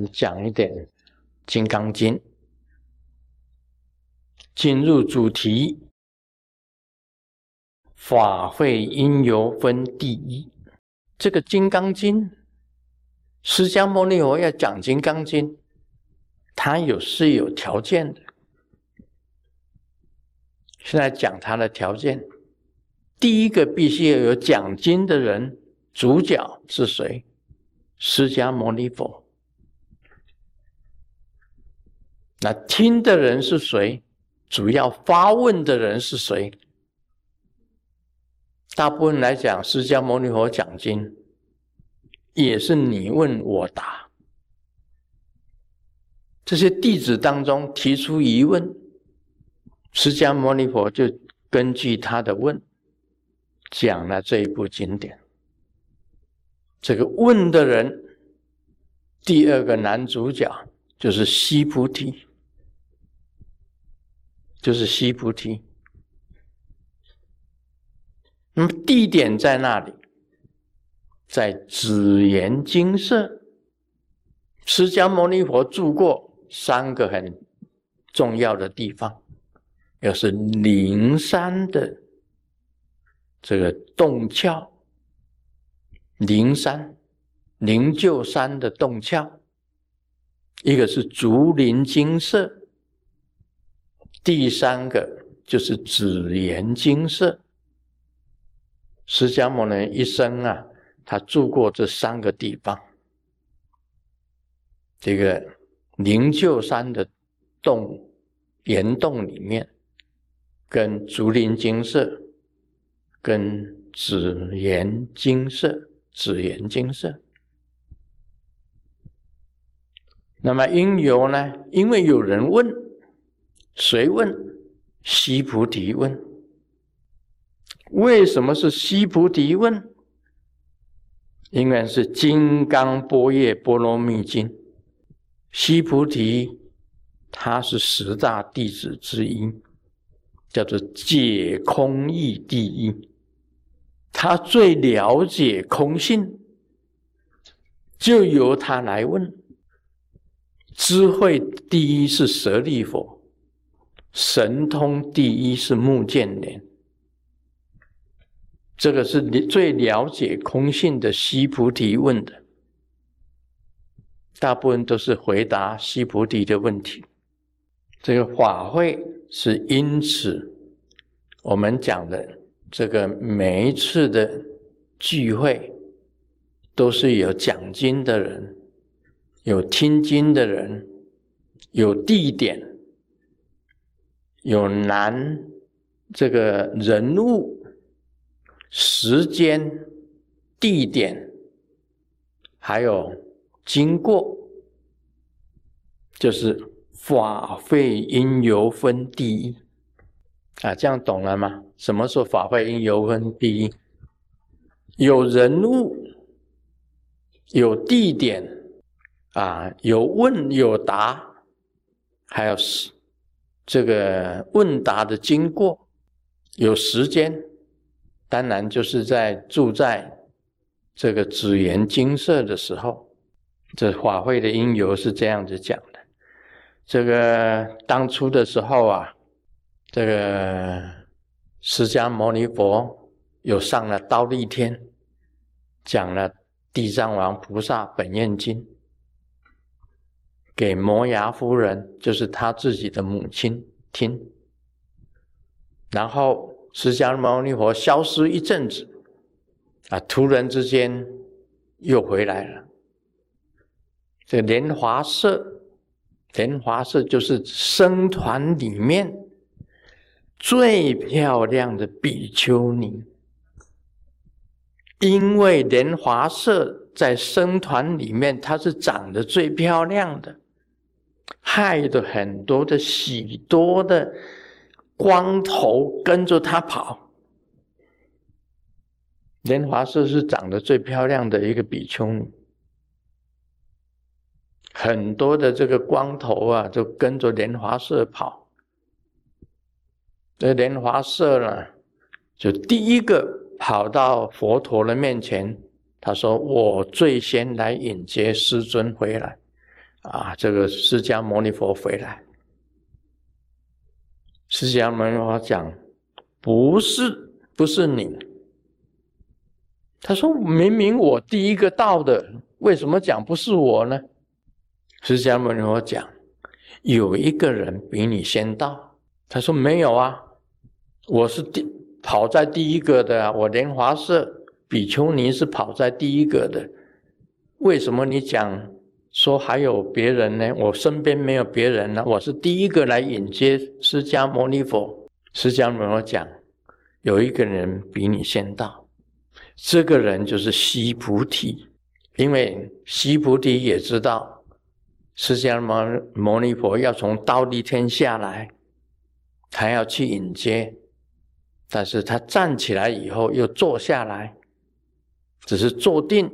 讲一点《金刚经》，进入主题。法会因由分第一，这个《金刚经》，释迦牟尼佛要讲《金刚经》，他有是有条件的。现在讲他的条件，第一个必须要有讲经的人，主角是谁？释迦牟尼佛。那听的人是谁？主要发问的人是谁？大部分来讲，释迦牟尼佛讲经，也是你问我答。这些弟子当中提出疑问，释迦牟尼佛就根据他的问，讲了这一部经典。这个问的人，第二个男主角就是西菩提，就是西菩提。那么地点在那里？在紫岩精舍，释迦牟尼佛住过三个很重要的地方，又是灵山的这个洞窍，灵山灵鹫山的洞窍，一个是竹林精舍，第三个就是紫岩精舍。释迦牟尼一生啊，他住过这三个地方：这个灵鹫山的洞岩洞里面，跟竹林精舍，跟紫岩精舍、紫岩精舍。那么因由呢？因为有人问，谁问？西菩提问。为什么是西菩提问？应该是《金刚般若波罗蜜经》。西菩提他是十大弟子之一，叫做解空义第一。他最了解空性，就由他来问。智慧第一是舍利佛，神通第一是目犍连。这个是你最了解空性的西菩提问的，大部分都是回答西菩提的问题。这个法会是因此我们讲的这个每一次的聚会，都是有讲经的人，有听经的人，有地点，有男这个人物。时间、地点，还有经过，就是法会因由分第一啊，这样懂了吗？什么说法会因由分第一？有人物，有地点，啊，有问有答，还有是这个问答的经过，有时间。当然，就是在住在这个紫岩精舍的时候，这法会的因由是这样子讲的。这个当初的时候啊，这个释迦牟尼佛有上了刀立天，讲了地藏王菩萨本愿经，给摩崖夫人，就是他自己的母亲听，然后。释迦牟尼佛消失一阵子，啊，突然之间又回来了。这莲华社，莲华社就是僧团里面最漂亮的比丘尼，因为莲华社在僧团里面，她是长得最漂亮的，害得很多的许多的。光头跟着他跑，莲华社是长得最漂亮的一个比丘尼，很多的这个光头啊，就跟着莲华社跑。这莲华社呢，就第一个跑到佛陀的面前，他说：“我最先来迎接师尊回来，啊，这个释迦牟尼佛回来，释迦牟尼佛讲，不是，不是你。他说明明我第一个到的，为什么讲不是我呢？释迦牟尼佛讲，有一个人比你先到。他说没有啊，我是第跑在第一个的，我莲华社比丘尼是跑在第一个的，为什么你讲？说还有别人呢？我身边没有别人了。我是第一个来迎接释迦牟尼佛。释迦牟尼佛讲，有一个人比你先到，这个人就是西菩提。因为西菩提也知道，释迦牟牟尼佛要从道地天下来，他要去迎接，但是他站起来以后又坐下来，只是坐定。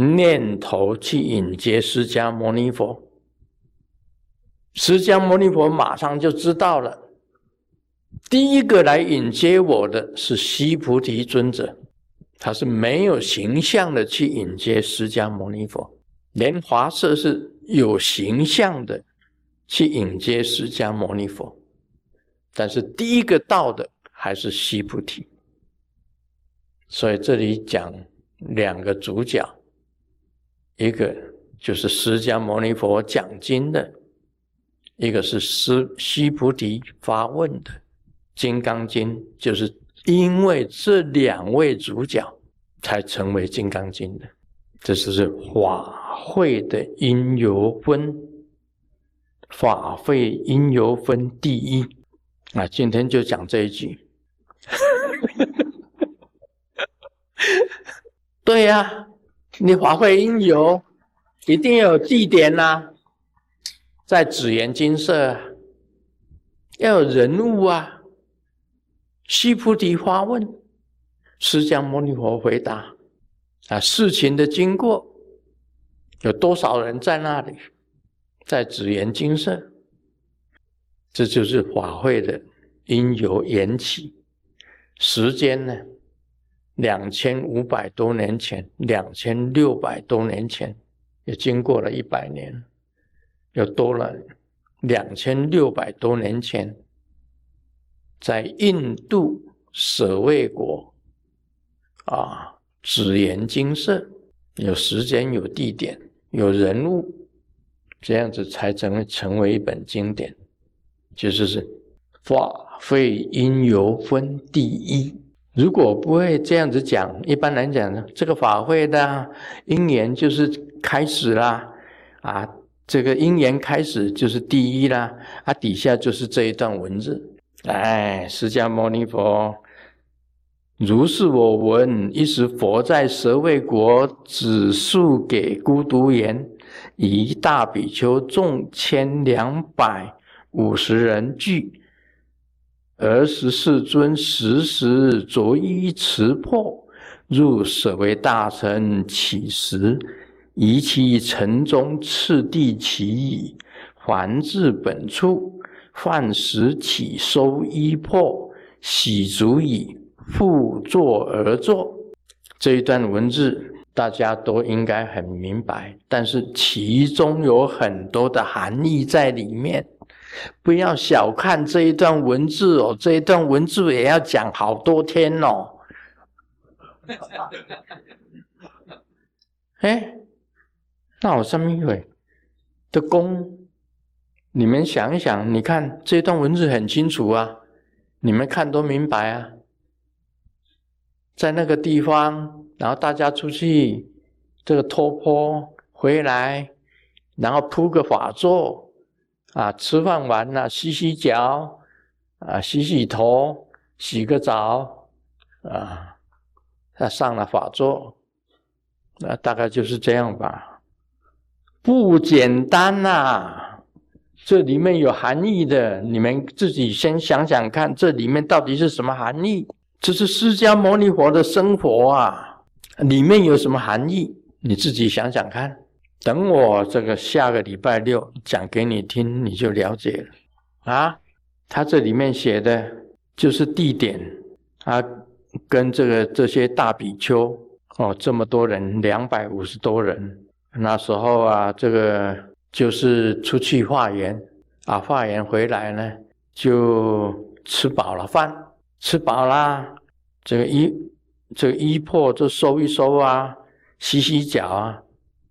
念头去迎接释迦牟尼佛，释迦牟尼佛马上就知道了。第一个来迎接我的是西菩提尊者，他是没有形象的去迎接释迦牟尼佛，莲华社是有形象的去迎接释迦牟尼佛，但是第一个到的还是西菩提。所以这里讲两个主角。一个就是释迦牟尼佛讲经的，一个是释西菩提发问的《金刚经》，就是因为这两位主角才成为《金刚经》的。这是法会的因由分，法会因由分第一。啊，今天就讲这一句。对呀。你法会应有，一定要有地点呐，在紫岩金色，要有人物啊。西菩提发问，释迦牟尼佛回答，啊，事情的经过，有多少人在那里，在紫园金色，这就是法会的因由缘起，时间呢？两千五百多年前，两千六百多年前，也经过了一百年，又多了两千六百多年前，在印度舍卫国，啊，紫岩金色，有时间、有地点、有人物，这样子才成成为一本经典，就是是法会因由分第一。如果不会这样子讲，一般来讲呢，这个法会的因缘就是开始啦，啊，这个因缘开始就是第一啦，啊，底下就是这一段文字，哎，释迦牟尼佛，如是我闻，一时佛在舍卫国，指述给孤独言，一大比丘众千两百五十人聚。而时世尊时时着衣持破，入舍卫大臣起时，移其城中次第起矣。还至本处，饭食起收衣破，洗足矣，复坐而坐。这一段文字大家都应该很明白，但是其中有很多的含义在里面。不要小看这一段文字哦，这一段文字也要讲好多天哦。哎，那我上面一位的功，你们想一想，你看这段文字很清楚啊，你们看都明白啊。在那个地方，然后大家出去这个托坡回来，然后铺个法座。啊，吃饭完了，洗洗脚，啊，洗洗头，洗个澡，啊，他上了法座，那大概就是这样吧，不简单呐，这里面有含义的，你们自己先想想看，这里面到底是什么含义？这是释迦牟尼佛的生活啊，里面有什么含义？你自己想想看。等我这个下个礼拜六讲给你听，你就了解了啊。他这里面写的就是地点，啊，跟这个这些大比丘哦，这么多人，两百五十多人那时候啊，这个就是出去化缘啊，化缘回来呢，就吃饱了饭，吃饱啦，这个衣这个衣破就收一收啊，洗洗脚啊，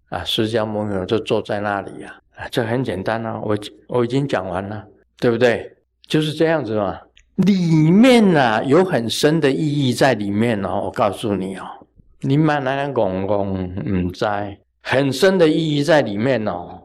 啊，释迦牟尼就坐在那里呀，啊，这很简单啊，我我已经讲完了，对不对？就是这样子嘛，里面呢有很深的意义在里面哦，我告诉你哦。你买那个公公，唔在，很深的意义在里面哦。